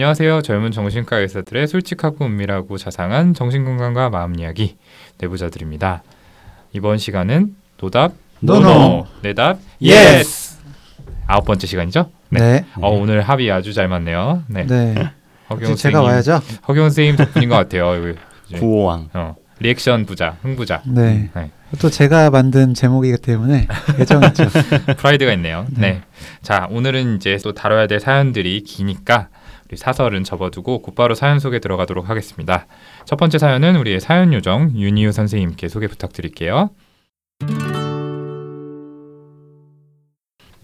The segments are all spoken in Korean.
안녕하세요. 젊은 정신과 의사들의 솔직하고 은밀하고 자상한 정신건강과 마음 이야기 내부자들입니다. 이번 시간은 노답 no no. 내답 yes. 아홉 번째 시간이죠? 네. 어, 오늘 합이 아주 잘 맞네요. 네. 네. 허경 제가 와야죠. 허경 선생님 덕분인 것 같아요. 구호왕. 어, 리액션 부자, 흥부자. 네. 네. 또 제가 만든 제목이기 때문에 애정했죠. 프라이드가 있네요. 네. 네. 자, 오늘은 이제 또 다뤄야 될 사연들이 기니까 우리 사설은 접어두고 곧바로 사연 소개 들어가도록 하겠습니다. 첫 번째 사연은 우리의 사연 요정 윤희우 선생님께 소개 부탁드릴게요.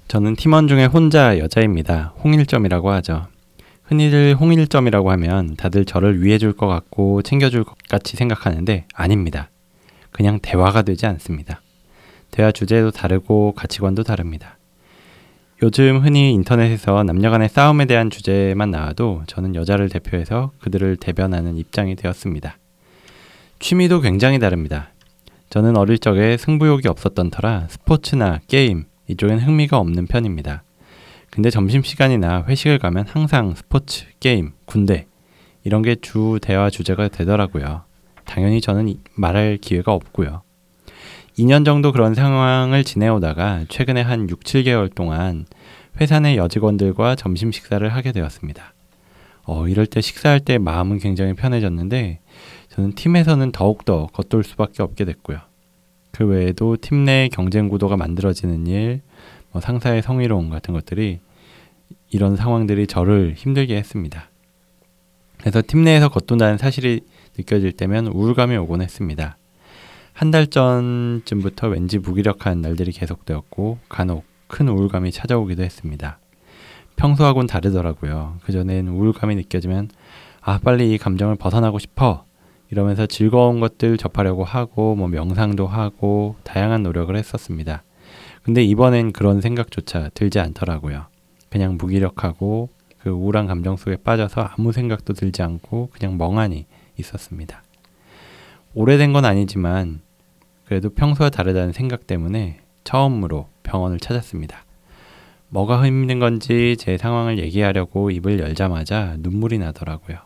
저는 팀원 중에 혼자 여자입니다. 홍일점이라고 하죠. 흔히들 홍일점이라고 하면 다들 저를 위해줄 것 같고 챙겨줄 것 같이 생각하는데 아닙니다. 그냥 대화가 되지 않습니다. 대화 주제도 다르고 가치관도 다릅니다. 요즘 흔히 인터넷에서 남녀 간의 싸움에 대한 주제만 나와도 저는 여자를 대표해서 그들을 대변하는 입장이 되었습니다. 취미도 굉장히 다릅니다. 저는 어릴 적에 승부욕이 없었던 터라 스포츠나 게임 이쪽엔 흥미가 없는 편입니다. 근데 점심시간이나 회식을 가면 항상 스포츠, 게임, 군대 이런 게 주 대화 주제가 되더라고요. 당연히 저는 이- 말할 기회가 없고요. 2년 정도 그런 상황을 지내오다가 최근에 한 6, 7개월 동안 회사 내 여직원들과 점심 식사를 하게 되었습니다. 어, 이럴 때 식사할 때 마음은 굉장히 편해졌는데 저는 팀에서는 더욱더 겉돌 수밖에 없게 됐고요. 그 외에도 팀 내 경쟁 구도가 만들어지는 일, 뭐 상사의 성희롱 같은 것들이 이런 상황들이 저를 힘들게 했습니다. 그래서 팀 내에서 겉돈다는 사실이 느껴질 때면 우울감이 오곤 했습니다. 한 달 전쯤부터 왠지 무기력한 날들이 계속되었고 간혹 큰 우울감이 찾아오기도 했습니다. 평소하고는 다르더라고요. 그전엔 우울감이 느껴지면 아 빨리 이 감정을 벗어나고 싶어 이러면서 즐거운 것들 접하려고 하고 뭐 명상도 하고 다양한 노력을 했었습니다. 근데 이번엔 그런 생각조차 들지 않더라고요. 그냥 무기력하고 그 우울한 감정 속에 빠져서 아무 생각도 들지 않고 그냥 멍하니 있었습니다. 오래된 건 아니지만 그래도 평소와 다르다는 생각 때문에 처음으로 병원을 찾았습니다. 뭐가 힘든 건지 제 상황을 얘기하려고 입을 열자마자 눈물이 나더라고요.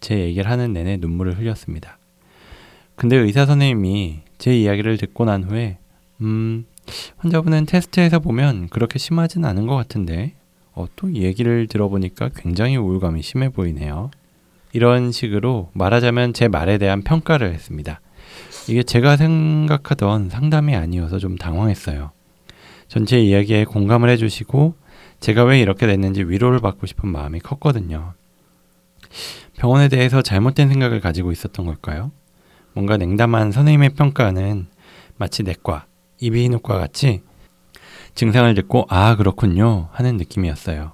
제 얘기를 하는 내내 눈물을 흘렸습니다. 근데 의사 선생님이 제 이야기를 듣고 난 후에 음, 환자분은 테스트에서 보면 그렇게 심하진 않은 것 같은데 어, 또 얘기를 들어보니까 굉장히 우울감이 심해 보이네요. 이런 식으로 말하자면 제 말에 대한 평가를 했습니다. 이게 제가 생각하던 상담이 아니어서 좀 당황했어요. 전체 이야기에 공감을 해주시고 제가 왜 이렇게 됐는지 위로를 받고 싶은 마음이 컸거든요. 병원에 대해서 잘못된 생각을 가지고 있었던 걸까요? 뭔가 냉담한 선생님의 평가는 마치 내과, 이비인후과 같이 증상을 듣고 아 그렇군요 하는 느낌이었어요.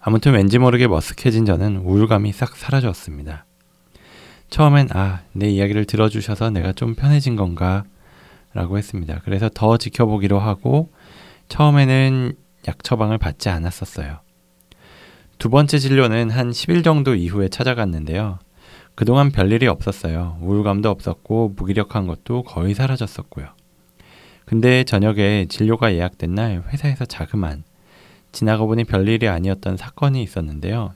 아무튼 왠지 모르게 머쓱해진 저는 우울감이 싹 사라졌습니다. 처음엔 아 내 이야기를 들어주셔서 내가 좀 편해진 건가 라고 했습니다. 그래서 더 지켜보기로 하고 처음에는 약 처방을 받지 않았었어요. 두 번째 진료는 한 10일 정도 이후에 찾아갔는데요. 그동안 별일이 없었어요. 우울감도 없었고 무기력한 것도 거의 사라졌었고요. 근데 저녁에 진료가 예약된 날 회사에서 자그만 지나가 보니 별일이 아니었던 사건이 있었는데요.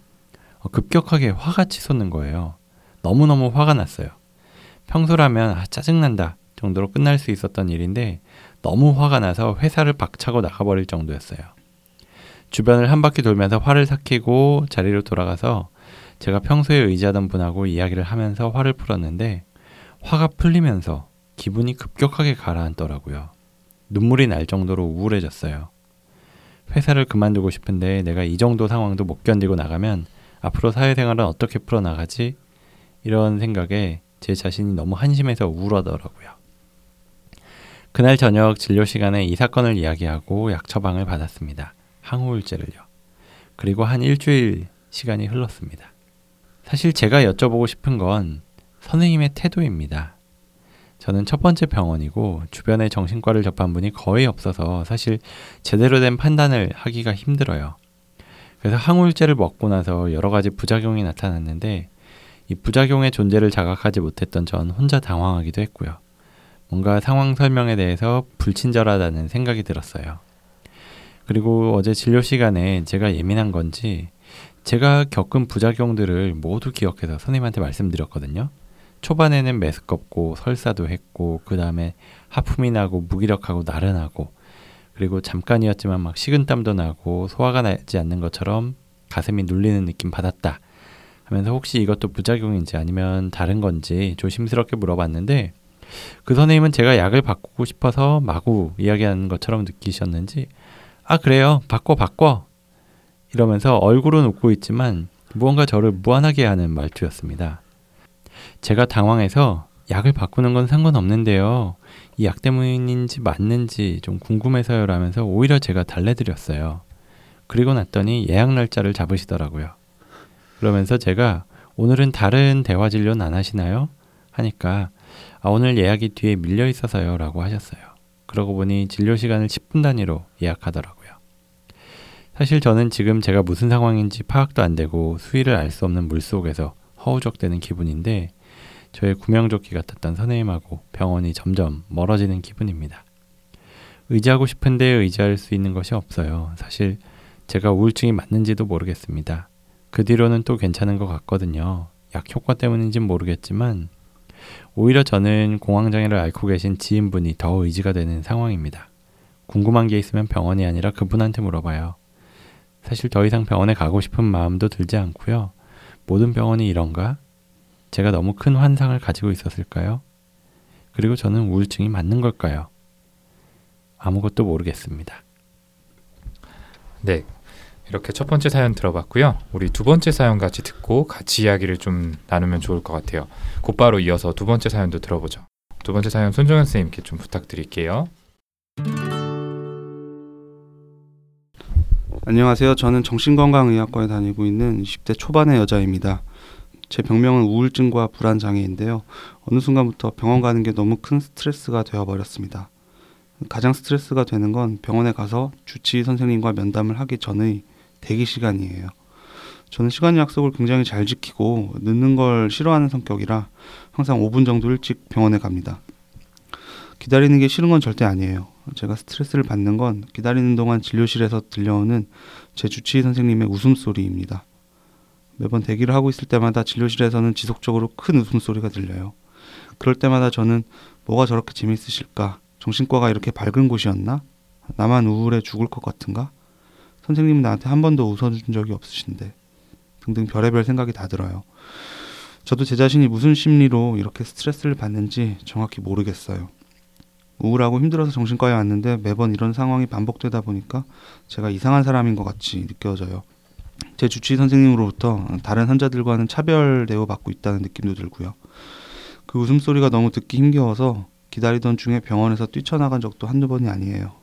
어, 급격하게 화가 치솟는 거예요. 너무너무 화가 났어요. 평소라면 아, 짜증난다 정도로 끝날 수 있었던 일인데 너무 화가 나서 회사를 박차고 나가버릴 정도였어요. 주변을 한 바퀴 돌면서 화를 삭히고 자리로 돌아가서 제가 평소에 의지하던 분하고 이야기를 하면서 화를 풀었는데 화가 풀리면서 기분이 급격하게 가라앉더라고요. 눈물이 날 정도로 우울해졌어요. 회사를 그만두고 싶은데 내가 이 정도 상황도 못 견디고 나가면 앞으로 사회생활은 어떻게 풀어나가지? 이런 생각에 제 자신이 너무 한심해서 우울하더라고요. 그날 저녁 진료 시간에 이 사건을 이야기하고 약 처방을 받았습니다. 항우울제를요. 그리고 한 일주일 시간이 흘렀습니다. 사실 제가 여쭤보고 싶은 건 선생님의 태도입니다. 저는 첫 번째 병원이고 주변에 정신과를 접한 분이 거의 없어서 사실 제대로 된 판단을 하기가 힘들어요. 그래서 항우울제를 먹고 나서 여러 가지 부작용이 나타났는데 이 부작용의 존재를 자각하지 못했던 전 혼자 당황하기도 했고요. 뭔가 상황 설명에 대해서 불친절하다는 생각이 들었어요. 그리고 어제 진료 시간에 제가 예민한 건지 제가 겪은 부작용들을 모두 기억해서 선생님한테 말씀드렸거든요. 초반에는 메스껍고 설사도 했고 그 다음에 하품이 나고 무기력하고 나른하고 그리고 잠깐이었지만 막 식은땀도 나고 소화가 나지 않는 것처럼 가슴이 눌리는 느낌 받았다 하면서 혹시 이것도 부작용인지 아니면 다른 건지 조심스럽게 물어봤는데 그 선생님은 제가 약을 바꾸고 싶어서 마구 이야기하는 것처럼 느끼셨는지 아 그래요 바꿔 바꿔 이러면서 얼굴은 웃고 있지만 무언가 저를 무안하게 하는 말투였습니다. 제가 당황해서 약을 바꾸는 건 상관없는데요. 이 약 때문인지 맞는지 좀 궁금해서요 라면서 오히려 제가 달래드렸어요. 그리고 났더니 예약 날짜를 잡으시더라고요. 그러면서 제가 오늘은 다른 대화 진료는 안 하시나요? 하니까 아, 오늘 예약이 뒤에 밀려 있어서요 라고 하셨어요. 그러고 보니 진료 시간을 10분 단위로 예약하더라고요. 사실 저는 지금 제가 무슨 상황인지 파악도 안 되고 수위를 알 수 없는 물속에서 허우적대는 기분인데 저의 구명조끼 같았던 선생님하고 병원이 점점 멀어지는 기분입니다. 의지하고 싶은데 의지할 수 있는 것이 없어요. 사실 제가 우울증이 맞는지도 모르겠습니다. 그 뒤로는 또 괜찮은 것 같거든요. 약 효과 때문인지는 모르겠지만 오히려 저는 공황장애를 앓고 계신 지인분이 더 의지가 되는 상황입니다. 궁금한 게 있으면 병원이 아니라 그분한테 물어봐요. 사실 더 이상 병원에 가고 싶은 마음도 들지 않고요. 모든 병원이 이런가? 제가 너무 큰 환상을 가지고 있었을까요? 그리고 저는 우울증이 맞는 걸까요? 아무것도 모르겠습니다. 네. 이렇게 첫 번째 사연 들어봤고요. 우리 두 번째 사연 같이 듣고 같이 이야기를 좀 나누면 좋을 것 같아요. 곧바로 이어서 두 번째 사연도 들어보죠. 두 번째 사연 손정현 선생님께 좀 부탁드릴게요. 안녕하세요. 저는 정신건강의학과에 다니고 있는 20대 초반의 여자입니다. 제 병명은 우울증과 불안 장애인데요. 어느 순간부터 병원 가는 게 너무 큰 스트레스가 되어 버렸습니다. 가장 스트레스가 되는 건 병원에 가서 주치의 선생님과 면담을 하기 전의 대기 시간이에요. 저는 시간 약속을 굉장히 잘 지키고 늦는 걸 싫어하는 성격이라 항상 5분 정도 일찍 병원에 갑니다. 기다리는 게 싫은 건 절대 아니에요. 제가 스트레스를 받는 건 기다리는 동안 진료실에서 들려오는 제 주치의 선생님의 웃음소리입니다. 매번 대기를 하고 있을 때마다 진료실에서는 지속적으로 큰 웃음소리가 들려요. 그럴 때마다 저는 뭐가 저렇게 재밌으실까? 정신과가 이렇게 밝은 곳이었나? 나만 우울해 죽을 것 같은가? 선생님은 나한테 한 번도 웃어준 적이 없으신데 등등 별의별 생각이 다 들어요. 저도 제 자신이 무슨 심리로 이렇게 스트레스를 받는지 정확히 모르겠어요. 우울하고 힘들어서 정신과에 왔는데 매번 이런 상황이 반복되다 보니까 제가 이상한 사람인 것 같이 느껴져요. 제 주치의 선생님으로부터 다른 환자들과는 차별 대우받고 있다는 느낌도 들고요. 그 웃음소리가 너무 듣기 힘겨워서 기다리던 중에 병원에서 뛰쳐나간 적도 한두 번이 아니에요.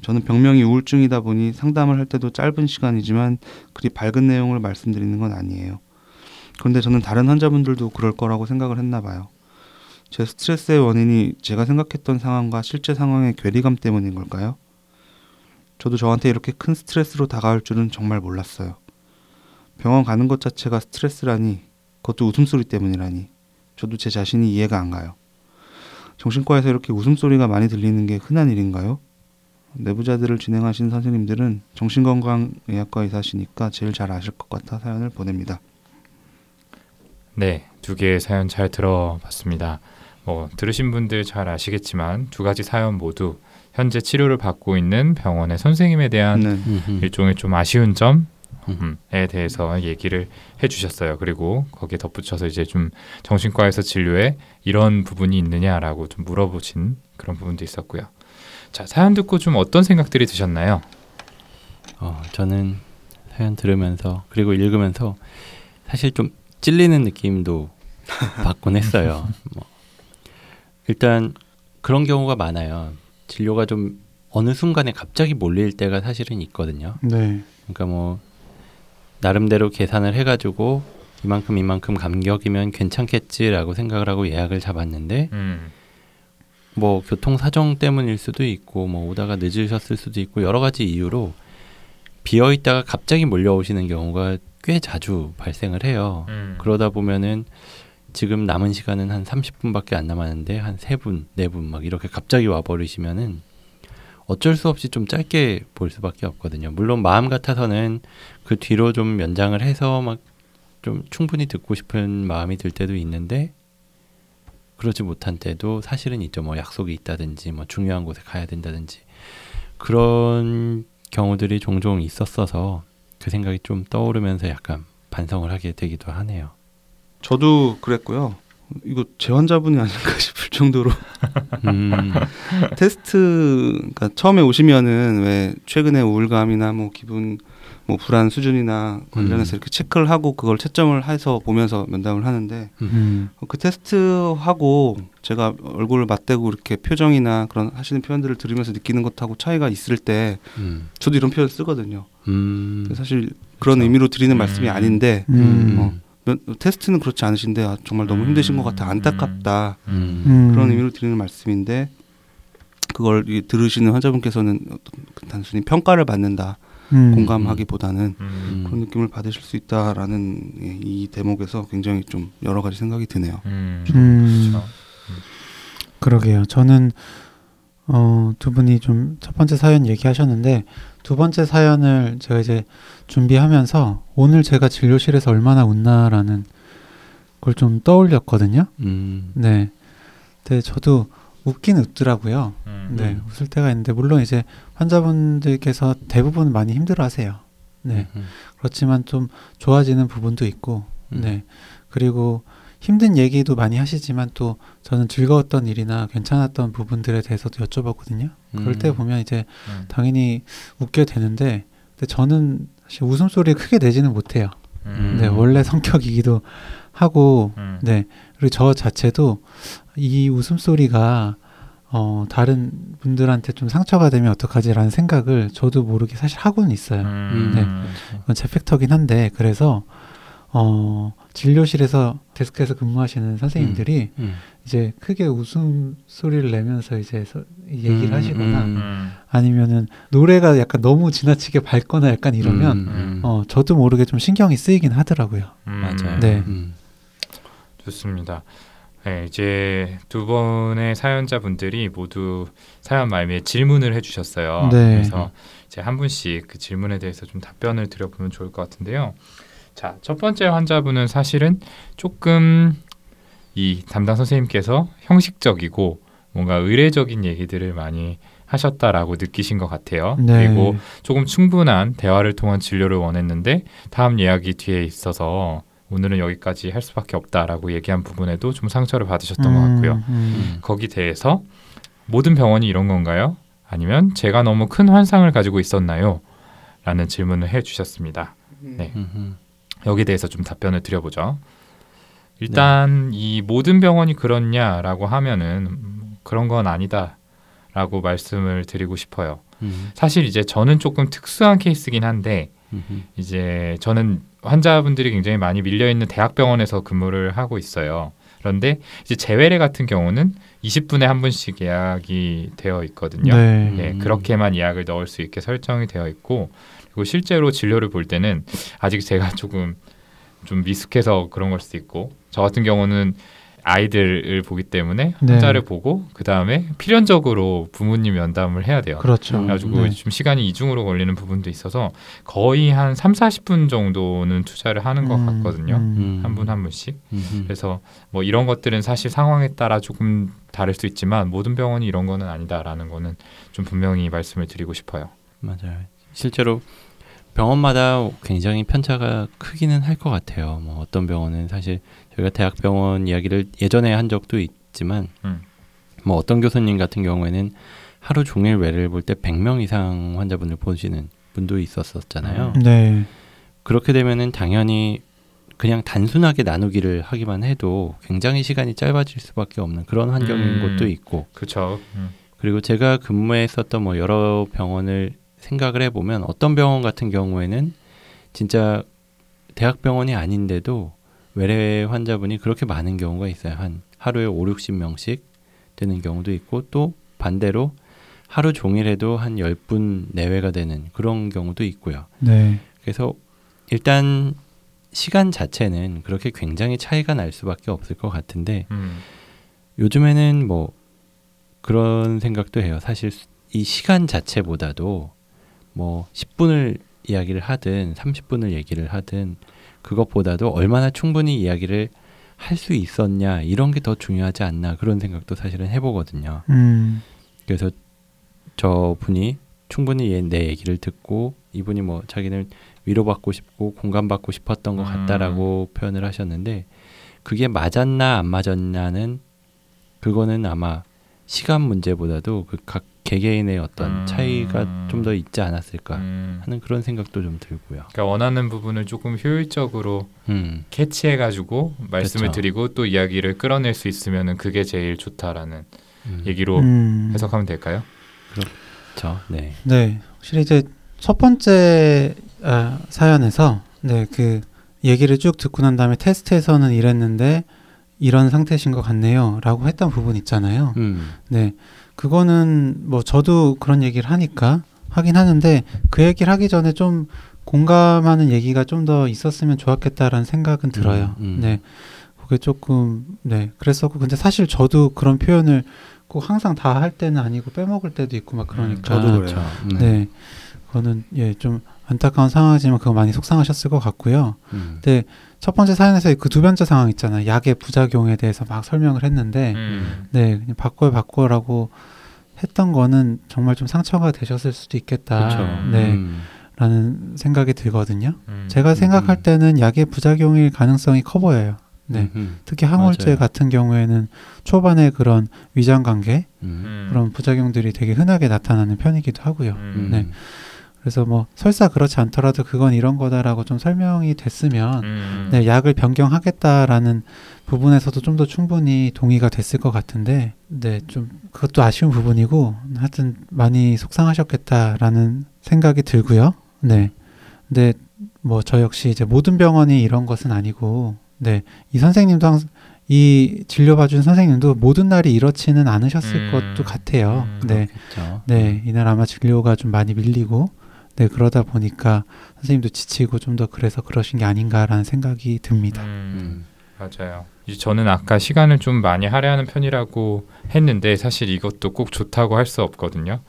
저는 병명이 우울증이다 보니 상담을 할 때도 짧은 시간이지만 그리 밝은 내용을 말씀드리는 건 아니에요. 그런데 저는 다른 환자분들도 그럴 거라고 생각을 했나 봐요. 제 스트레스의 원인이 제가 생각했던 상황과 실제 상황의 괴리감 때문인 걸까요? 저도 저한테 이렇게 큰 스트레스로 다가올 줄은 정말 몰랐어요. 병원 가는 것 자체가 스트레스라니, 그것도 웃음소리 때문이라니, 저도 제 자신이 이해가 안 가요. 정신과에서 이렇게 웃음소리가 많이 들리는 게 흔한 일인가요? 내부자들을 진행하신 선생님들은 정신건강의학과 의사시니까 제일 잘 아실 것 같아 사연을 보냅니다. 네, 두 개의 사연 잘 들어봤습니다. 뭐 들으신 분들 잘 아시겠지만 두 가지 사연 모두 현재 치료를 받고 있는 병원의 선생님에 대한 네. 일종의 좀 아쉬운 점에 대해서 얘기를 해주셨어요. 그리고 거기에 덧붙여서 이제 좀 정신과에서 진료에 이런 부분이 있느냐라고 좀 물어보신 그런 부분도 있었고요. 자 사연 듣고 좀 어떤 생각들이 드셨나요? 어, 저는 사연 들으면서 그리고 읽으면서 사실 좀 찔리는 느낌도 받곤 했어요. 뭐, 일단 그런 경우가 많아요. 진료가 좀 어느 순간에 갑자기 몰릴 때가 사실은 있거든요. 네. 그러니까 뭐 나름대로 계산을 해가지고 이만큼 이만큼 간격이면 괜찮겠지라고 생각을 하고 예약을 잡았는데 음, 뭐 교통 사정 때문일 수도 있고 뭐 오다가 늦으셨을 수도 있고 여러 가지 이유로 비어 있다가 갑자기 몰려오시는 경우가 꽤 자주 발생을 해요. 음. 그러다 보면은 지금 남은 시간은 한 30분밖에 안 남았는데 한 3분, 4분 막 이렇게 갑자기 와 버리시면은 어쩔 수 없이 좀 짧게 볼 수밖에 없거든요. 물론 마음 같아서는 그 뒤로 좀 연장을 해서 막 좀 충분히 듣고 싶은 마음이 들 때도 있는데 그러지 못한 때도 사실은 있죠. 뭐 약속이 있다든지 뭐 중요한 곳에 가야 된다든지 그런 경우들이 종종 있었어서 그 생각이 좀 떠오르면서 약간 반성을 하게 되기도 하네요. 저도 그랬고요. 이거 제 환자분이 아닌가 싶을 정도로 음, 테스트 그러니까 처음에 오시면은 왜 최근에 우울감이나 뭐 기분 뭐 불안 수준이나 관련해서 음. 이렇게 체크를 하고 그걸 채점을 해서 보면서 면담을 하는데 음. 그 테스트 하고 제가 얼굴을 맞대고 이렇게 표정이나 그런 하시는 표현들을 들으면서 느끼는 것하고 차이가 있을 때 음, 저도 이런 표현 쓰거든요. 음, 근데 사실 그런 그쵸. 의미로 드리는 음. 말씀이 아닌데 음. 어, 면- 테스트는 그렇지 않으신데 아, 정말 너무 힘드신 것 같아 안타깝다. 그런 의미로 드리는 말씀인데 그걸 이 들으시는 환자분께서는 어떤 단순히 평가를 받는다 음. 공감하기보다는 음. 그런 느낌을 받으실 수 있다라는 예, 이 대목에서 굉장히 좀 여러 가지 생각이 드네요. 음. 음. 그렇죠. 그러게요. 저는 어, 두 분이 좀 첫 번째 사연 얘기하셨는데 두 번째 사연을 제가 이제 준비하면서 오늘 제가 진료실에서 얼마나 웃나라는 걸 좀 떠올렸거든요. 음, 네. 근데 저도 웃긴 웃더라고요. 음. 네, 웃을 때가 있는데 물론 이제 환자분들께서 대부분 많이 힘들어하세요. 네. 음, 그렇지만 좀 좋아지는 부분도 있고, 음. 네. 그리고 힘든 얘기도 많이 하시지만 또 저는 즐거웠던 일이나 괜찮았던 부분들에 대해서도 여쭤봤거든요. 그럴 때 음. 보면 이제 음. 당연히 웃게 되는데, 근데 저는 사실 웃음소리 크게 내지는 못해요. 음. 네, 원래 성격이기도 하고, 음. 네. 그리고 저 자체도 이 웃음소리가 어, 다른 분들한테 좀 상처가 되면 어떡하지라는 생각을 저도 모르게 사실 하고는 있어요. 음. 네. 이건 제 팩터긴 한데 그래서 어, 진료실에서 데스크에서 근무하시는 선생님들이 음. 이제 크게 웃음 소리를 내면서 이제 서- 얘기를 음, 하시거나 음. 음. 아니면은 노래가 약간 너무 지나치게 밝거나 약간 이러면 음, 음. 어, 저도 모르게 좀 신경이 쓰이긴 하더라고요. 음. 맞아요. 네. 음. 좋습니다. 네, 이제 두 번의 사연자분들이 모두 사연 말미에 질문을 해주셨어요. 네. 그래서 이제 한 분씩 그 질문에 대해서 좀 답변을 드려보면 좋을 것 같은데요. 자, 첫 번째 환자분은 사실은 조금 이 담당 선생님께서 형식적이고 뭔가 의례적인 얘기들을 많이 하셨다라고 느끼신 것 같아요. 네. 그리고 조금 충분한 대화를 통한 진료를 원했는데 다음 예약이 뒤에 있어서 오늘은 여기까지 할 수밖에 없다라고 얘기한 부분에도 좀 상처를 받으셨던 것 같고요. 음, 음. 거기 대해서 모든 병원이 이런 건가요? 아니면 제가 너무 큰 환상을 가지고 있었나요? 라는 질문을 해 주셨습니다. 네. 음. 여기 대해서 좀 답변을 드려보죠. 일단 이 모든 병원이 그렇냐라고 하면은 음, 그런 건 아니다라고 말씀을 드리고 싶어요. 음. 사실 이제 저는 조금 특수한 케이스긴 한데 음. 이제 저는 환자분들이 굉장히 많이 밀려 있는 대학병원에서 근무를 하고 있어요. 그런데 이제 재외래 같은 경우는 20분에 한 분씩 예약이 되어 있거든요. 네. 예, 음. 그렇게만 예약을 넣을 수 있게 설정이 되어 있고 그리고 실제로 진료를 볼 때는 아직 제가 조금 좀 미숙해서 그런 걸 수도 있고 저 같은 경우는 아이들을 보기 때문에 네. 환자를 보고 그 다음에 필연적으로 부모님 면담을 해야 돼요. 그렇죠. 그래가지고 네. 좀 시간이 이중으로 걸리는 부분도 있어서 거의 한 3, 40분 정도는 투자를 하는 것 음, 같거든요. 음. 한분 한 분씩. 음. 그래서 뭐 이런 것들은 사실 상황에 따라 조금 다를 수 있지만 모든 병원이 이런 거는 아니다라는 거는 좀 분명히 말씀을 드리고 싶어요. 맞아요. 실제로 병원마다 굉장히 편차가 크기는 할 것 같아요. 뭐 어떤 병원은 사실 저희가 대학병원 이야기를 예전에 한 적도 있지만 음. 뭐 어떤 교수님 같은 경우에는 하루 종일 외래를 볼 때 100명 이상 환자분을 보시는 분도 있었었잖아요. 네. 그렇게 되면은 당연히 그냥 단순하게 나누기를 하기만 해도 굉장히 시간이 짧아질 수밖에 없는 그런 환경인 음. 곳도 있고 그렇죠. 그리고 제가 근무했었던 뭐 여러 병원을 생각을 해보면 어떤 병원 같은 경우에는 진짜 대학병원이 아닌데도 외래 환자분이 그렇게 많은 경우가 있어요. 한 하루에 5, 60명씩 되는 경우도 있고 또 반대로 하루 종일 해도 한 10분 내외가 되는 그런 경우도 있고요. 네. 그래서 일단 시간 자체는 그렇게 굉장히 차이가 날 수밖에 없을 것 같은데 음. 요즘에는 뭐 그런 생각도 해요. 사실 수- 이 시간 자체보다도 뭐 10분을 이야기를 하든 30분을 얘기를 하든 그것보다도 얼마나 충분히 이야기를 할 수 있었냐 이런 게 더 중요하지 않나 그런 생각도 사실은 해보거든요. 음, 그래서 저 분이 충분히 얘- 내 얘기를 듣고 이분이 뭐 자기는 위로받고 싶고 공감받고 싶었던 것 음. 같다라고 표현을 하셨는데 그게 맞았나 안 맞았냐는 그거는 아마 시간 문제보다도 그 각 개개인의 어떤 음. 차이가 좀 더 있지 않았을까 음. 하는 그런 생각도 좀 들고요. 그러니까 원하는 부분을 조금 효율적으로 음, 캐치해 가지고 말씀을 그쵸. 드리고 또 이야기를 끌어낼 수 있으면은 그게 제일 좋다라는 음. 얘기로 음. 해석하면 될까요? 그렇죠. 네. 네, 확실히 이제 첫 번째 아, 사연에서 네 그 얘기를 쭉 듣고 난 다음에 테스트에서는 이랬는데 이런 상태신 것 같네요라고 했던 부분 있잖아요. 음, 네, 그거는 뭐 저도 그런 얘기를 하니까 하긴 하는데 그 얘기를 하기 전에 좀 공감하는 얘기가 좀 더 있었으면 좋았겠다라는 생각은 들어요. 음. 네, 그게 조금 네 그랬었고 근데 사실 저도 그런 표현을 꼭 항상 다 할 때는 아니고 빼먹을 때도 있고 막 그러니까 저도 그래요. 음, 네, 그거는 예 좀 안타까운 상황이지만 그거 많이 속상하셨을 것 같고요. 음, 첫 번째 사연에서 그 두 번째 상황 있잖아요. 약의 부작용에 대해서 막 설명을 했는데 음. 네, 그냥 바꿔요, 바꿔라고 했던 거는 정말 좀 상처가 되셨을 수도 있겠다. 그렇죠. 네, 음, 라는 생각이 들거든요. 음. 제가 생각할 음. 때는 약의 부작용일 가능성이 커 보여요. 네. 음, 특히 항우울제 맞아요. 같은 경우에는 초반에 그런 위장 관계 음, 음. 그런 부작용들이 되게 흔하게 나타나는 편이기도 하고요. 음. 네. 그래서 뭐 설사 그렇지 않더라도 그건 이런 거다라고 좀 설명이 됐으면 음. 네, 약을 변경하겠다라는 부분에서도 좀 더 충분히 동의가 됐을 것 같은데, 네, 좀 그것도 아쉬운 부분이고, 하여튼 많이 속상하셨겠다라는 생각이 들고요. 네, 근데 뭐 저 역시 이제 모든 병원이 이런 것은 아니고, 네, 이 선생님도 항상 이 진료 봐준 선생님도 모든 날이 이렇지는 않으셨을 음. 것도 같아요. 음. 네, 그렇죠. 네, 이날 아마 진료가 좀 많이 밀리고, 네, 그러다 보니까 선생님도 지치고 좀 더 그래서 그러신 게 아닌가라는 생각이 듭니다. 음. 맞아요. 이제 저는 아까 시간을 좀 많이 할애하는 편이라고 했는데 사실 이것도 꼭 좋다고 할 수 없거든요.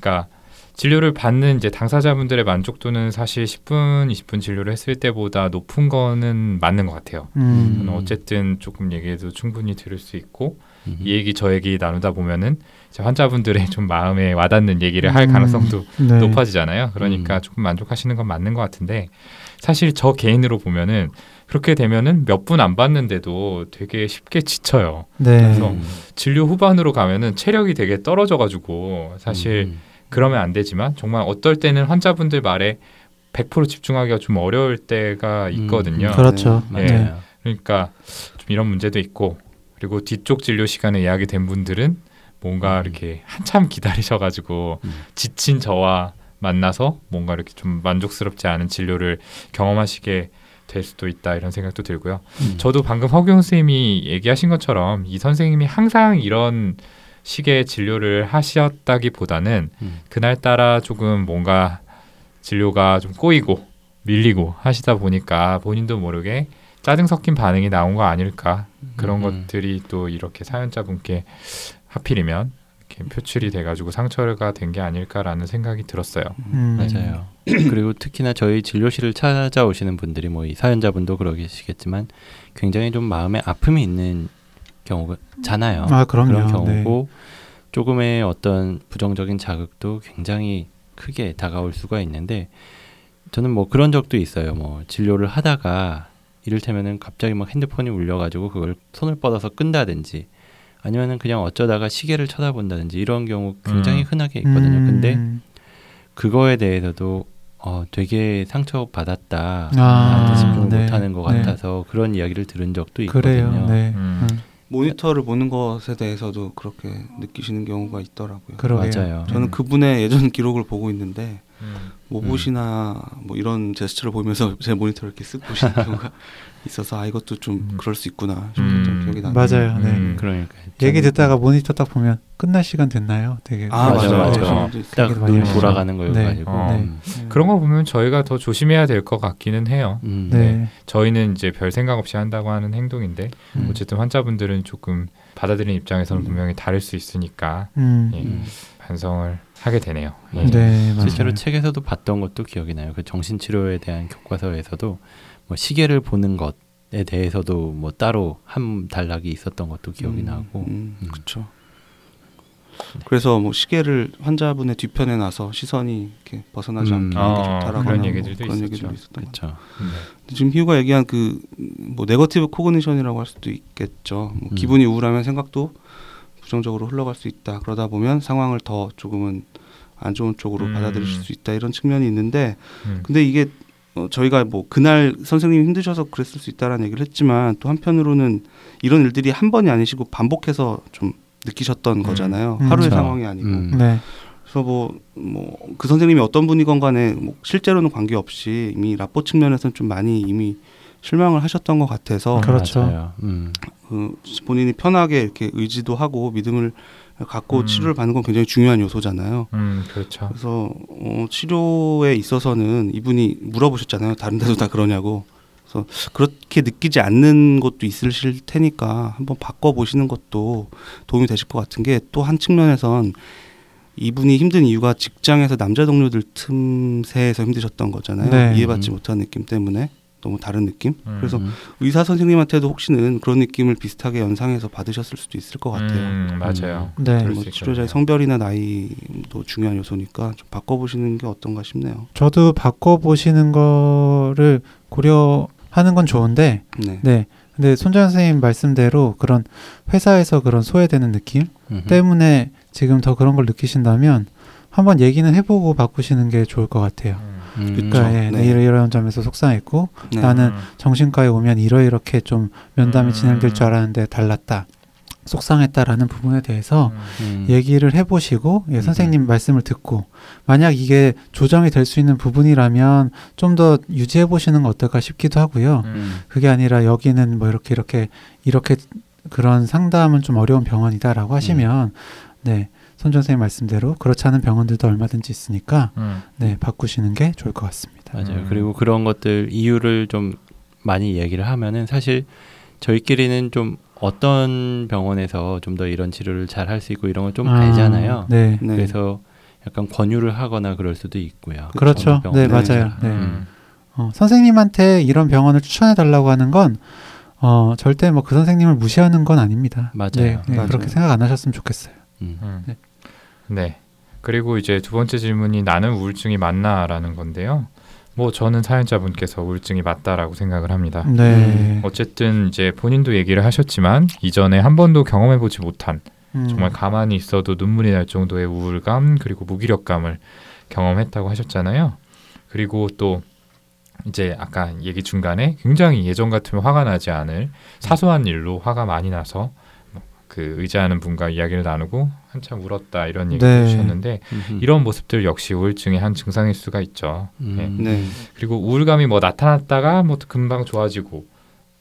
그러니까 진료를 받는 이제 당사자분들의 만족도는 사실 10분, 20분 진료를 했을 때보다 높은 거는 맞는 것 같아요. 음, 저는 어쨌든 조금 얘기해도 충분히 들을 수 있고 음. 이 얘기 저 얘기 나누다 보면은 환자분들의 좀 마음에 와닿는 얘기를 할 음, 가능성도 네. 높아지잖아요. 그러니까 음. 조금 만족하시는 건 맞는 것 같은데 사실 저 개인으로 보면은 그렇게 되면은 몇 분안 받는데도 되게 쉽게 지쳐요. 네. 그래서 음. 진료 후반으로 가면은 체력이 되게 떨어져가지고 사실 음. 그러면 안 되지만 정말 어떨 때는 환자분들 말에 100% 집중하기가 좀 어려울 때가 있거든요. 음. 그렇죠. 네. 네. 맞아요. 그러니까 좀 이런 문제도 있고 그리고 뒤쪽 진료 시간에 예약이 된 분들은 뭔가 음. 이렇게 한참 기다리셔가지고 음. 지친 저와 만나서 뭔가 이렇게 좀 만족스럽지 않은 진료를 경험하시게 될 수도 있다 이런 생각도 들고요. 음. 저도 방금 허경 선생님이 얘기하신 것처럼 이 선생님이 항상 이런 식의 진료를 하셨다기보다는 음. 그날따라 조금 뭔가 진료가 좀 꼬이고 밀리고 하시다 보니까 본인도 모르게 짜증 섞인 반응이 나온 거 아닐까 그런 음. 것들이 또 이렇게 사연자분께 하필이면 이렇게 표출이 돼가지고 상처가 된 게 아닐까라는 생각이 들었어요. 음. 맞아요. 그리고 특히나 저희 진료실을 찾아오시는 분들이 뭐 이 사연자분도 그러시겠지만 굉장히 좀 마음에 아픔이 있는 경우잖아요. 아, 그럼요. 그런 네. 경우고 조금의 어떤 부정적인 자극도 굉장히 크게 다가올 수가 있는데 저는 뭐 그런 적도 있어요. 뭐 진료를 하다가 이를테면은 갑자기 막 핸드폰이 울려가지고 그걸 손을 뻗어서 끈다든지 아니면은 그냥 어쩌다가 시계를 쳐다본다든지 이런 경우 굉장히 음. 흔하게 있거든요. 음. 근데 그거에 대해서도 어, 되게 상처 받았다. 아, 집중을 네. 못하는 것 네. 같아서 그런 이야기를 들은 적도 있거든요. 그래요. 네. 음. 음. 모니터를 보는 것에 대해서도 그렇게 느끼시는 경우가 있더라고요. 그러게요. 맞아요. 저는 음. 그분의 예전 기록을 보고 있는데 음. 모봇이나 뭐 이런 제스처를 보면서 제 모니터를 이렇게 쓱 보시는 경우가 있어서 아 이것도 좀 음. 그럴 수 있구나 싶었던 음. 기억이 나네요. 맞아요. 네. 음. 그러니까 얘기 듣다가 모니터 딱 보면 끝날 시간 됐나요? 되게 아 맞아. 맞아. 그런 어. 분도 있어요. 딱 되게 많이 눈 하시죠. 돌아가는 거여 네. 가지고 어. 음. 그런 거 보면 저희가 더 조심해야 될 것 같기는 해요. 음. 네. 저희는 이제 별 생각 없이 한다고 하는 행동인데 음. 어쨌든 환자분들은 조금 받아들이는 입장에서는 음. 분명히 다를 수 있으니까 음. 예. 음. 반성을 하게 되네요. 네, 맞아요. 실제로 책에서도 봤던 것도 기억이 나요. 그 정신치료에 대한 교과서에서도 뭐 시계를 보는 것에 대해서도 뭐 따로 한 단락이 있었던 것도 기억이 음, 나고. 음, 음. 그렇죠. 그래서 뭐 시계를 환자분의 뒤편에 놔서 시선이 이렇게 벗어나지 음. 않게 어, 하는 게 좋다라고 그런 하고 얘기들도 그런 있었죠. 얘기들도 있었던. 네. 지금 희우가 얘기한 그 뭐 negative cognition이라고 할 수도 있겠죠. 뭐 음. 기분이 우울하면 생각도 부정적으로 흘러갈 수 있다. 그러다 보면 상황을 더 조금은 안 좋은 쪽으로 음. 받아들이실 수 있다 이런 측면이 있는데 음. 근데 이게 어, 저희가 뭐 그날 선생님이 힘드셔서 그랬을 수 있다라는 얘기를 했지만 또 한편으로는 이런 일들이 한 번이 아니시고 반복해서 좀 느끼셨던 음. 거잖아요. 음. 하루의 그렇죠. 상황이 아니고. 음. 네. 그래서 뭐 뭐 그 선생님이 어떤 분이건 간에 뭐 실제로는 관계없이 이미 라포 측면에서는 좀 많이 이미 실망을 하셨던 것 같아서 그렇죠. 음. 그 본인이 편하게 이렇게 의지도 하고 믿음을 갖고 음. 치료를 받는 건 굉장히 중요한 요소잖아요. 음, 그렇죠. 그래서 어, 치료에 있어서는 이분이 물어보셨잖아요. 다른 데도 다 그러냐고. 그래서 그렇게 느끼지 않는 것도 있으실 테니까 한번 바꿔 보시는 것도 도움이 되실 것 같은 게 또 한 측면에선 이분이 힘든 이유가 직장에서 남자 동료들 틈새에서 힘드셨던 거잖아요. 네. 이해받지 음. 못한 느낌 때문에 너무 다른 느낌. 음. 그래서 음. 의사 선생님한테도 혹시는 그런 느낌을 비슷하게 연상해서 받으셨을 수도 있을 것 같아요. 음, 맞아요. 네. 그럴 뭐수 치료자의. 성별이나 나이도 중요한 요소니까 좀 바꿔보시는 게 어떤가 싶네요. 저도 바꿔보시는 거를 고려하는 건 좋은데, 네. 네. 근데 손정 선생님 말씀대로 그런 회사에서 그런 소외되는 느낌 음흠. 때문에 지금 더 그런 걸 느끼신다면 한번 얘기는 해보고 바꾸시는 게 좋을 것 같아요. 음. 음. 그러니까 예, 네. 네. 이런 점에서 속상했고 네. 나는 음. 정신과에 오면 이러 이렇게 좀 면담이 음. 진행될 줄 알았는데 달랐다. 속상했다라는 부분에 대해서 음. 얘기를 해보시고 예, 음. 선생님 말씀을 듣고 만약 이게 조정이 될 수 있는 부분이라면 좀 더 유지해 보시는 거 어떨까 싶기도 하고요. 음. 그게 아니라 여기는 뭐 이렇게 이렇게 이렇게 그런 상담은 좀 어려운 병원이다라고 하시면 네 손정 선생님 말씀대로 그렇지 않은 병원들도 얼마든지 있으니까 음. 네 바꾸시는 게 좋을 것 같습니다. 맞아요. 음. 그리고 그런 것들 이유를 좀 많이 얘기를 하면은 사실 저희끼리는 좀 어떤 병원에서 좀 더 이런 치료를 잘 할 수 있고 이런 걸좀 아, 알잖아요. 네. 네. 그래서 약간 권유를 하거나 그럴 수도 있고요. 그렇죠. 어느 병원. 네, 네. 맞아요. 네. 음. 어, 선생님한테 이런 병원을 추천해 달라고 하는 건 어, 절대 뭐 그 선생님을 무시하는 건 아닙니다. 맞아요. 네, 네, 맞아요. 그렇게 생각 안 하셨으면 좋겠어요. 음. 음. 네. 네. 그리고 이제 두 번째 질문이 나는 우울증이 맞나라는 건데요. 뭐 저는 사연자분께서 우울증이 맞다라고 생각을 합니다. 네. 어쨌든 이제 본인도 얘기를 하셨지만 이전에 한 번도 경험해 보지 못한 음, 정말 가만히 있어도 눈물이 날 정도의 우울감 그리고 무기력감을 경험했다고 하셨잖아요. 그리고 또 이제 아까 얘기 중간에 굉장히 예전 같으면 화가 나지 않을 사소한 일로 화가 많이 나서 뭐 그 의지하는 분과 이야기를 나누고 한참 울었다 이런 얘기를 네. 해주셨는데 음흠. 이런 모습들 역시 우울증의 한 증상일 수가 있죠. 음. 네. 네. 그리고 우울감이 뭐 나타났다가 뭐 금방 좋아지고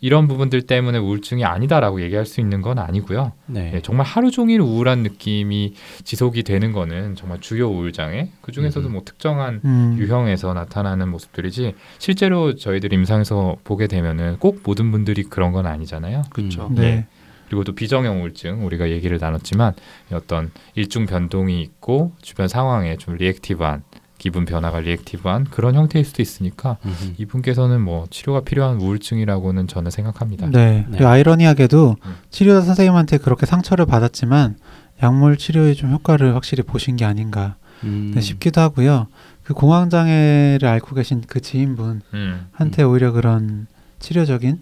이런 부분들 때문에 우울증이 아니다라고 얘기할 수 있는 건 아니고요. 네. 네, 정말 하루 종일 우울한 느낌이 지속이 되는 거는 정말 주요 우울장애 그 중에서도 음. 뭐 특정한 음, 유형에서 나타나는 모습들이지 실제로 저희들 임상에서 보게 되면은 꼭 모든 분들이 그런 건 아니잖아요. 그렇죠. 음. 네. 예. 그리고 또 비정형 우울증 우리가 얘기를 나눴지만 어떤 일중 변동이 있고 주변 상황에 좀 reactive한 기분 변화가 reactive한 그런 형태일 수도 있으니까 음흠. 이분께서는 뭐 치료가 필요한 우울증이라고는 저는 생각합니다. 네. 네. 그리고 아이러니하게도 음. 치료사 선생님한테 그렇게 상처를 받았지만 약물 치료에 좀 효과를 확실히 보신 게 아닌가 음. 네, 싶기도 하고요. 그 공황 장애를 앓고 계신 그 지인분한테 음. 오히려 그런 치료적인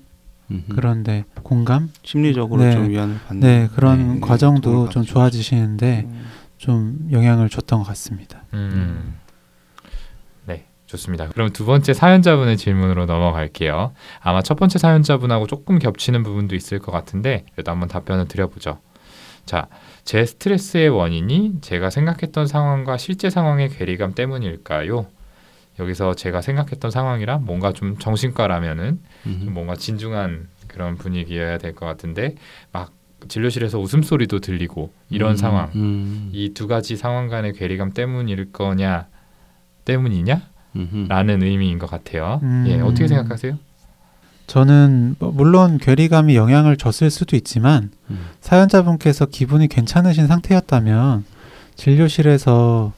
음흠. 그런데 공감, 심리적으로 네. 좀 위안을 받는 네 그런 네, 과정도 도움을 좀 받죠. 좋아지시는데 음. 좀 영향을 줬던 것 같습니다. 음. 네, 좋습니다. 그럼 두 번째 사연자분의 질문으로 넘어갈게요. 아마 첫 번째 사연자분하고 조금 겹치는 부분도 있을 것 같은데 그래도 한번 답변을 드려보죠. 자, 제 스트레스의 원인이 제가 생각했던 상황과 실제 상황의 괴리감 때문일까요? 여기서 제가 생각했던 상황이랑 뭔가 좀 정신과라면은 음흠. 좀 뭔가 진중한 그런 분위기여야 될 것 같은데 막 진료실에서 웃음소리도 들리고 이런 음. 상황 음. 이두 가지 상황 간의 괴리감 때문일 거냐 때문이냐 음흠. 라는 의미인 것 같아요. 음. 예, 어떻게 생각하세요? 저는 뭐 물론 괴리감이 영향을 줬을 수도 있지만 음. 사연자분께서 기분이 괜찮으신 상태였다면 진료실에서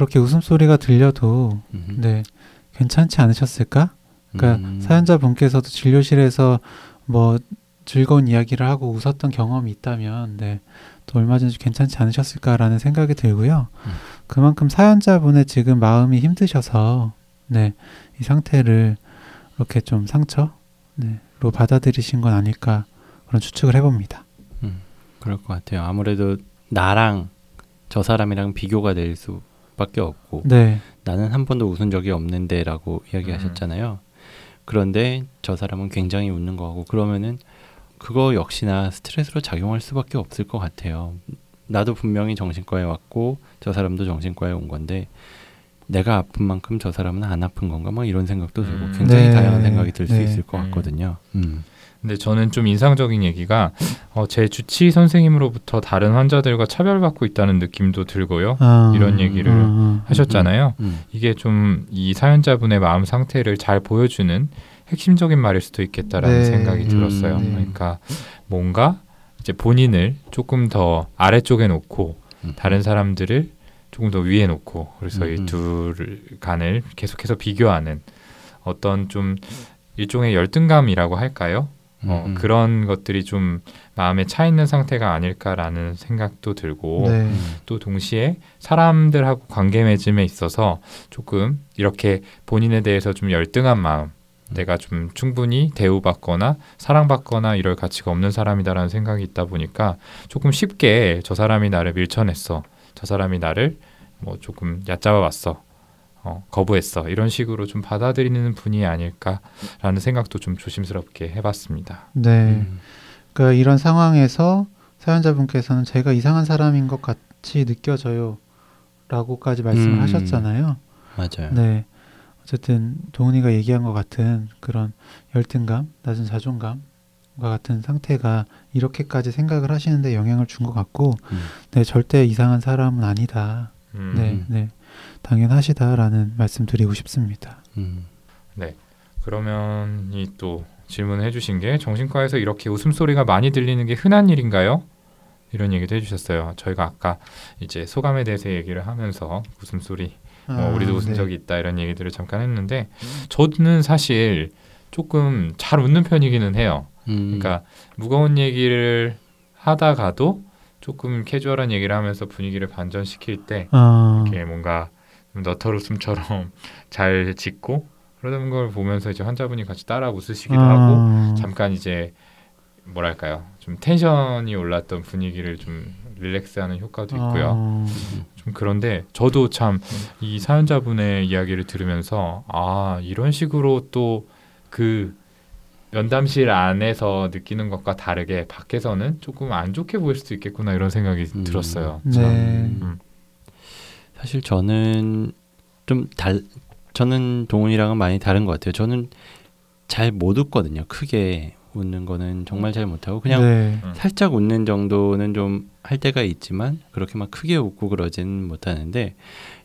그렇게 웃음소리가 들려도 음. 네 괜찮지 않으셨을까? 그러니까 음. 사연자 분께서도 진료실에서 뭐 즐거운 이야기를 하고 웃었던 경험이 있다면 네, 또 얼마든지 괜찮지 않으셨을까라는 생각이 들고요. 음. 그만큼 사연자분의 지금 마음이 힘드셔서 네, 이 상태를 이렇게 좀 상처로 받아들이신 건 아닐까 그런 추측을 해 봅니다. 그럴 것 같아요. 아무래도 나랑 저 사람이랑 비교가 될 수 밖에 없고 네, 나는 한 번도 웃은 적이 없는데라고 이야기하셨잖아요. 그런데 저 사람은 굉장히 웃는 거고 그러면은 그거 역시나 스트레스로 작용할 수밖에 없을 것 같아요. 나도 분명히 정신과에 왔고 저 사람도 정신과에 온 건데 내가 아픈 만큼 저 사람은 안 아픈 건가 막 이런 생각도 들고 음. 굉장히 네. 다양한 생각이 들수 네. 있을 것 음. 같거든요. 음. 근데 저는 좀 인상적인 얘기가 어, 제 주치 선생님으로부터 다른 환자들과 차별받고 있다는 느낌도 들고요. 아, 이런 얘기를 아, 아. 하셨잖아요. 음. 이게 좀 이 사연자분의 마음 상태를 잘 보여주는 핵심적인 말일 수도 있겠다라는 네. 생각이 들었어요. 음. 그러니까 뭔가 이제 본인을 조금 더 아래쪽에 놓고 음. 다른 사람들을 조금 더 위에 놓고 그래서 음. 이둘 간을 계속해서 비교하는 어떤 좀 일종의 열등감이라고 할까요? 어, 음. 그런 것들이 좀 마음에 차 있는 상태가 아닐까라는 생각도 들고 네. 음. 또 동시에 사람들하고 관계 맺음에 있어서 조금 이렇게 본인에 대해서 좀 열등한 마음 내가 좀 충분히 대우받거나 사랑받거나 이럴 가치가 없는 사람이다라는 생각이 있다 보니까 조금 쉽게 저 사람이 나를 밀쳐냈어 저 사람이 나를 뭐 조금 얕잡아 봤어 어, 거부했어 이런 식으로 좀 받아들이는 분이 아닐까라는 생각도 좀 조심스럽게 해봤습니다. 네. 음. 그러니까 이런 상황에서 사연자분께서는 제가 이상한 사람인 것 같이 느껴져요. 라고까지 말씀을 음. 하셨잖아요. 맞아요. 네. 어쨌든 동훈이가 얘기한 것 같은 그런 열등감, 낮은 자존감 과 같은 상태가 이렇게까지 생각을 하시는데 영향을 준 것 같고, 음. 네, 절대 이상한 사람은 아니다. 음, 네, 네. 당연하시다라는 말씀 드리고 싶습니다. 음. 그러면 이 또 질문을 해주신 게 정신과에서 이렇게 웃음소리가 많이 들리는 게 흔한 일인가요? 이런 얘기도 해주셨어요. 저희가 아까 이제 소감에 대해서 얘기를 하면서 웃음소리, 뭐 아, 우리도 웃은 네. 적이 있다 이런 얘기들을 잠깐 했는데 저는 사실 조금 잘 웃는 편이기는 해요. 음. 그러니까 무거운 얘기를 하다가도 조금 캐주얼한 얘기를 하면서 분위기를 반전시킬 때 아, 이렇게 뭔가 좀 너털웃음처럼 잘 짓고 그러는 걸 보면서 이제 환자분이 같이 따라 웃으시기도 하고 아, 잠깐 이제 뭐랄까요? 좀 텐션이 올랐던 분위기를 좀 릴렉스하는 효과도 있고요. 아, 좀 그런데 저도 참 이 사연자분의 이야기를 들으면서 아 이런 식으로 또 그 면담실 안에서 느끼는 것과 다르게 밖에서는 조금 안 좋게 보일 수도 있겠구나 이런 생각이 음. 들었어요. 네. 참, 음. 사실 저는 좀 달 저는 동훈이랑은 많이 다른 것 같아요. 저는 잘 못 웃거든요. 크게 웃는 거는 정말 잘 못하고 그냥 네. 살짝 웃는 정도는 좀 할 때가 있지만 그렇게 막 크게 웃고 그러지는 못하는데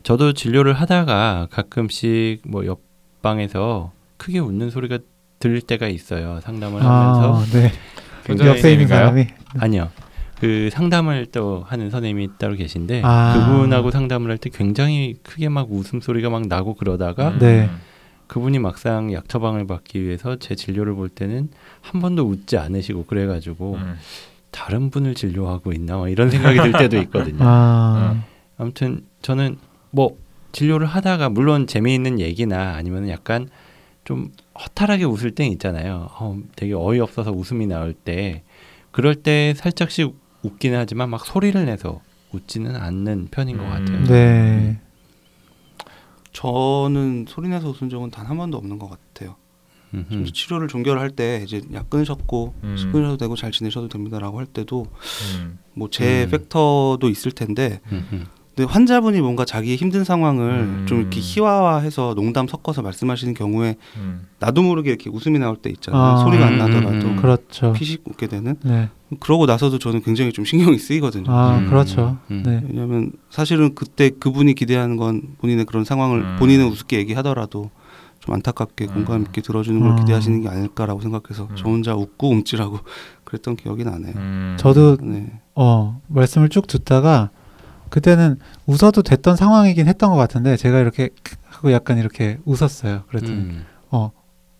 저도 진료를 하다가 가끔씩 뭐 옆방에서 크게 웃는 소리가 들릴 때가 있어요. 상담을 하면서 아, 네. 재미가요? 사람이 아니요. 그 상담을 또 하는 선생님이 따로 계신데 아. 그분하고 상담을 할 때 굉장히 크게 막 웃음소리가 막 나고 그러다가 음. 네. 그분이 막상 약 처방을 받기 위해서 제 진료를 볼 때는 한 번도 웃지 않으시고 그래가지고 음. 다른 분을 진료하고 있나 막 이런 생각이 들 때도 있거든요. 아, 아무튼 저는 뭐 진료를 하다가 물론 재미있는 얘기나 아니면 약간 좀 허탈하게 웃을 땐 있잖아요. 어, 되게 어이없어서 웃음이 나올 때 그럴 때 살짝씩 웃기는 하지만 막 소리를 내서 웃지는 않는 편인 것 음. 같아요. 네. 저는 소리내서 웃은 적은 단 한 번도 없는 것 같아요. 음흠. 치료를 종결할 때 이제 약 끊으셨고 음. 술 끊으셔도 되고 잘 지내셔도 됩니다라고 할 때도 음. 뭐제 음. 팩터도 있을 텐데 음흠. 근데 환자분이 뭔가 자기의 힘든 상황을 음. 좀 이렇게 희화화해서 농담 섞어서 말씀하시는 경우에 음. 나도 모르게 이렇게 웃음이 나올 때 있잖아요. 아. 소리가 안 음, 나더라도 음, 음. 그렇죠. 피식 웃게 되는. 네. 그러고 나서도 저는 굉장히 좀 신경이 쓰이거든요. 아, 음. 그렇죠. 음. 네. 왜냐하면 사실은 그때 그분이 기대하는 건 본인의 그런 상황을 음. 본인은 우습게 얘기하더라도 좀 안타깝게 음. 공감 있게 들어주는 걸 음. 기대하시는 게 아닐까라고 생각해서 음. 저 혼자 웃고 움찔하고 그랬던 기억이 나네요. 음. 저도 네. 어, 말씀을 쭉 듣다가 그때는 웃어도 됐던 상황이긴 했던 것 같은데 제가 이렇게 하고 약간 이렇게 웃었어요. 그랬더니 음.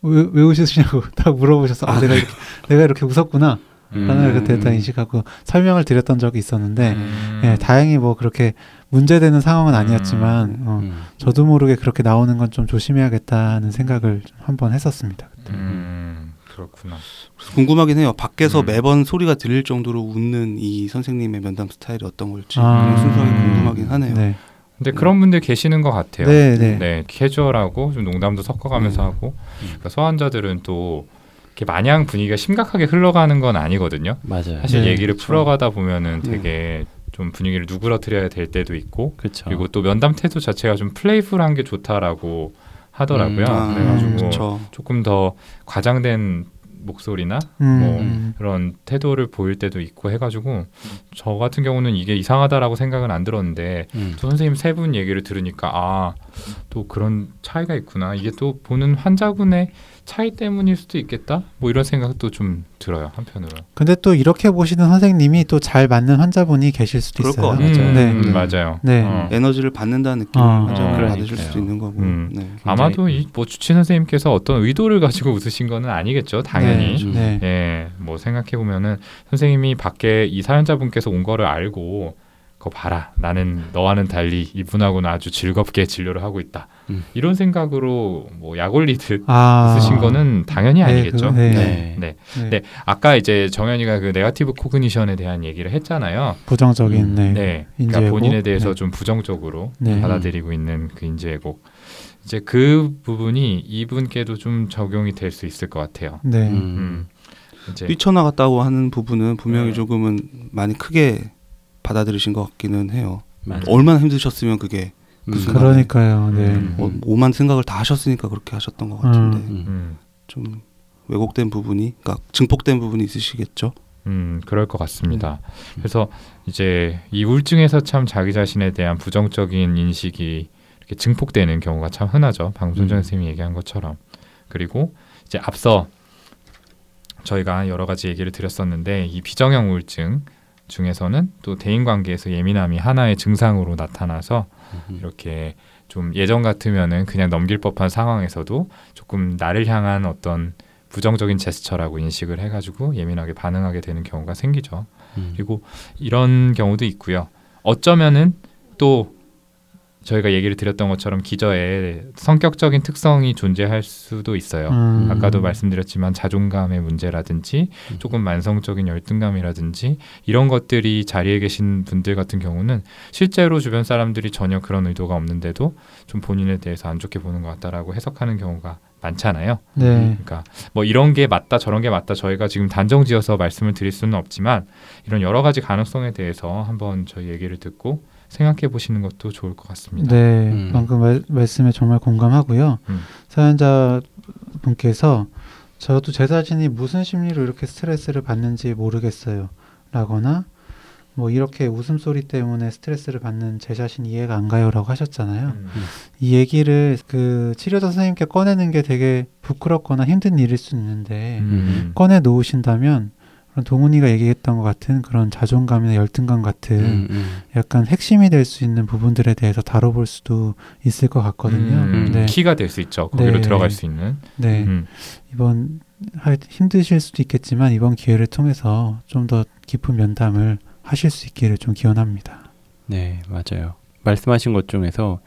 왜, 왜 웃으시냐고 딱 물어보셔서 아, 내가 이렇게 내가 이렇게 웃었구나 라는 음. 걸 그때 딱 인식하고 설명을 드렸던 적이 있었는데 음. 예, 다행히 뭐 그렇게 문제되는 상황은 아니었지만 어, 음. 저도 모르게 그렇게 나오는 건 좀 조심해야겠다는 생각을 좀 한번 했었습니다. 그때. 음, 그렇구나. 궁금하긴 해요. 밖에서 음. 매번 소리가 들릴 정도로 웃는 이 선생님의 면담 스타일이 어떤 걸지 아. 순수하게 음. 궁금하긴 하네요. 네. 근데 그런 분들 계시는 것 같아요. 네, 네. 네, 캐주얼하고 좀 농담도 섞어가면서 음. 하고 그러니까 소환자들은 또 이렇게 마냥 분위기가 심각하게 흘러가는 건 아니거든요. 맞아요. 사실 네, 얘기를 그렇죠. 풀어가다 보면은 네. 되게 좀 분위기를 누그러뜨려야 될 때도 있고 그렇죠. 그리고 또 면담 태도 자체가 좀 플레이풀한 게 좋다라고 하더라고요. 음. 아, 그래가지고 그렇죠. 조금 더 과장된 목소리나 음, 뭐 음. 그런 태도를 보일 때도 있고 해가지고 저 같은 경우는 이게 이상하다라고 생각은 안 들었는데 음. 저 선생님 세 분 얘기를 들으니까 아 또 그런 차이가 있구나 이게 또 보는 환자분의 차이 때문일 수도 있겠다 뭐 이런 생각도 좀 들어요 한편으로 근데 또 이렇게 보시는 선생님이 또 잘 맞는 환자분이 계실 수도 그럴 있어요. 것 같아요. 음, 네. 음, 맞아요 네. 어. 에너지를 받는다는 느낌을 어. 어, 받으실 수도. 있는 거고. 음. 네. 아마도 이 뭐 주치 선생님께서 어떤 의도를 가지고 웃으신 거는 아니겠죠 당연히 음. 네. 예, 뭐 생각해 보면은 선생님이 밖에 이 사연자분께서 온 거를 알고 거 봐라. 나는 너와는 달리 이분하고는 아주 즐겁게 진료를 하고 있다. 음. 이런 생각으로 뭐 약 올리듯 아, 쓰신 거는 당연히 네, 아니겠죠. 그, 네. 네. 네. 네. 네. 아까 이제 정현이가 그 네가티브 코그니션에 대한 얘기를 했잖아요. 부정적인 음, 네. 네. 그러니까. 본인에 대해서 네. 좀 부정적으로 네. 받아들이고 있는 그 인지왜곡. 이제 그 부분이 이분께도 좀 적용이 될 수 있을 것 같아요. 네. 음. 음. 이제 뛰쳐나갔다고 하는 부분은 분명히 네. 조금은 많이 크게 받아들이신 것 같기는 해요. 맞아요. 얼마나 힘드셨으면 그게 음. 그 그러니까요. 네. 음. 어, 오만 생각을 다 하셨으니까 그렇게 하셨던 것 같은데 음. 음. 좀 왜곡된 부분이, 그러니까 증폭된 부분이 있으시겠죠. 음, 그럴 것 같습니다. 음. 그래서 이제 이 우울증에서 참 자기 자신에 대한 부정적인 인식이 이렇게 증폭되는 경우가 참 흔하죠. 방순정 음. 선생님이 얘기한 것처럼. 그리고 이제 앞서 저희가 여러 가지 얘기를 드렸었는데 이 비정형 우울증 중에서는 또 대인 관계에서 예민함이 하나의 증상으로 나타나서 음. 이렇게 좀 예전 같으면은 그냥 넘길 법한 상황에서도 조금 나를 향한 어떤 부정적인 제스처라고 인식을 해가지고 예민하게 반응하게 되는 경우가 생기죠. 음. 그리고 이런 경우도 있고요. 어쩌면은 또 저희가 얘기를 드렸던 것처럼 기저에 성격적인 특성이 존재할 수도 있어요. 음. 아까도 말씀드렸지만 자존감의 문제라든지 음. 조금 만성적인 열등감이라든지 이런 것들이 자리에 계신 분들 같은 경우는 실제로 주변 사람들이 전혀 그런 의도가 없는데도 좀 본인에 대해서 안 좋게 보는 것 같다라고 해석하는 경우가 많잖아요. 네. 그러니까 뭐 이런 게 맞다 저런 게 맞다 저희가 지금 단정지어서 말씀을 드릴 수는 없지만 이런 여러 가지 가능성에 대해서 한번 저희 얘기를 듣고 생각해 보시는 것도 좋을 것 같습니다. 네, 음. 방금 말, 말씀에 정말 공감하고요. 음. 사연자 분께서 저도 제 자신이 무슨 심리로 이렇게 스트레스를 받는지 모르겠어요. 라거나 뭐 이렇게 웃음소리 때문에 스트레스를 받는 제 자신 이해가 안 가요라고 하셨잖아요. 음. 이 얘기를 그 치료자 선생님께 꺼내는 게 되게 부끄럽거나 힘든 일일 수 있는데 음. 꺼내 놓으신다면 동훈이가 얘기했던 것 같은 그런 자존감이나 열등감 같은 음, 음. 약간 핵심이 될 수 있는 부분들에 대해서 다뤄볼 수도 있을 것 같거든요. 음, 네. 키가 될 수 있죠. 거기로 네. 들어갈 수 있는. 네. 음. 이번 하- 힘드실 수도 있겠지만 이번 기회를 통해서 좀 더 깊은 면담을 하실 수 있기를 좀 기원합니다. 네, 맞아요. 말씀하신 것 중에서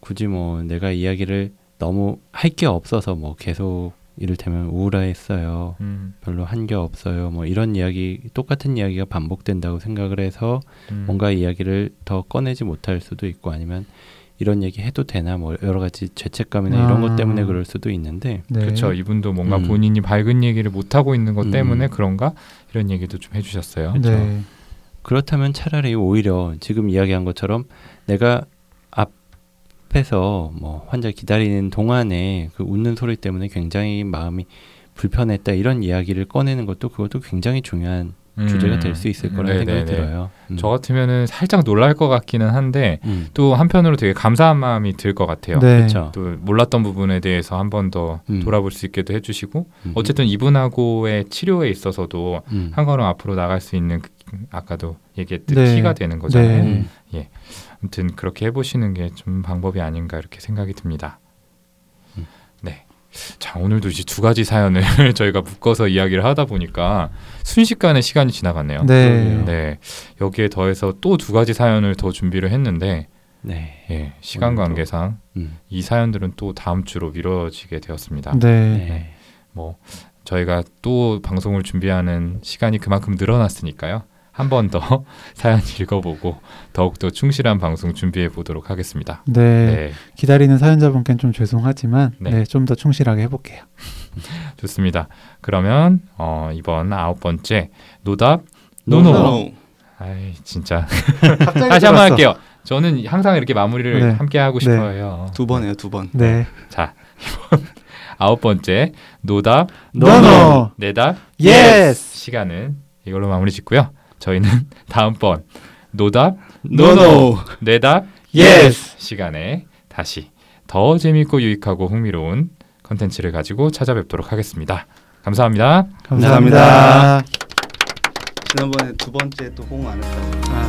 굳이 뭐 내가 이야기를 너무 할 게 없어서 뭐 계속 이를테면 우울해했어요. 음. 별로 한 게 없어요. 뭐 이런 이야기 똑같은 이야기가 반복된다고 생각을 해서 음. 뭔가 이야기를 더 꺼내지 못할 수도 있고 아니면 이런 얘기 해도 되나 뭐 여러 가지 죄책감이나 이런 아. 것 때문에 그럴 수도 있는데 네. 그렇죠. 이분도 뭔가 음. 본인이 밝은 얘기를 못 하고 있는 것 음. 때문에 그런가 이런 얘기도 좀 해주셨어요. 네. 그렇다면 차라리 오히려 지금 이야기한 것처럼 내가 앞에서 뭐 환자 기다리는 동안에 그 웃는 소리 때문에 굉장히 마음이 불편했다 이런 이야기를 꺼내는 것도 그것도 굉장히 중요한 음. 주제가 될 수 있을 거라는 생각이 네네네. 들어요. 음. 저 같으면은 살짝 놀랄 것 같기는 한데 음. 또 한편으로 되게 감사한 마음이 들 것 같아요. 네. 그렇죠. 또 몰랐던 부분에 대해서 한 번더 음. 돌아볼 수 있게도 해주시고 음. 어쨌든 이분하고의 치료에 있어서도 음. 한 걸음 앞으로 나갈 수 있는 그- 아까도 얘기했듯 네. 키가 되는 거잖아요. 네. 음. 아무튼 그렇게 해보시는 게 좀 방법이 아닌가 이렇게 생각이 듭니다. 음. 네. 자 오늘도 이제 두 가지 사연을 저희가 묶어서 이야기를 하다 보니까 순식간에 시간이 지나갔네요. 네. 네. 여기에 더해서 또 두 가지 사연을 더 준비를 했는데 네. 예, 시간. 관계상 음. 이 사연들은 또 다음 주로 미뤄지게 되었습니다. 네. 네. 뭐 저희가 또 방송을 준비하는 시간이 그만큼 늘어났으니까요. 한 번 더 사연 읽어보고 더욱더 충실한 방송 준비해 보도록 하겠습니다. 네. 네, 기다리는 사연자분께는 좀 죄송하지만 네. 네, 좀 더 충실하게 해볼게요. 좋습니다. 그러면 어, 이번 아홉 번째 노답 no no. no no. 아이 진짜 다시 한번 들었어. 할게요. 저는 항상 이렇게 마무리를 네. 함께 하고 네. 싶어요. 두 번이에요, 두 번. 네. 자 이번 아홉 번째 노답 no no. 내답 yes. 시간은 이걸로 마무리 짓고요. 저희는 다음번 노답 no no. 내답 yes. 시간에 다시 더 재밌고 유익하고 흥미로운 컨텐츠를 가지고 찾아뵙도록 하겠습니다. 감사합니다. 감사합니다. 지난번에 두 번째 또 호응 안 했다고. 아,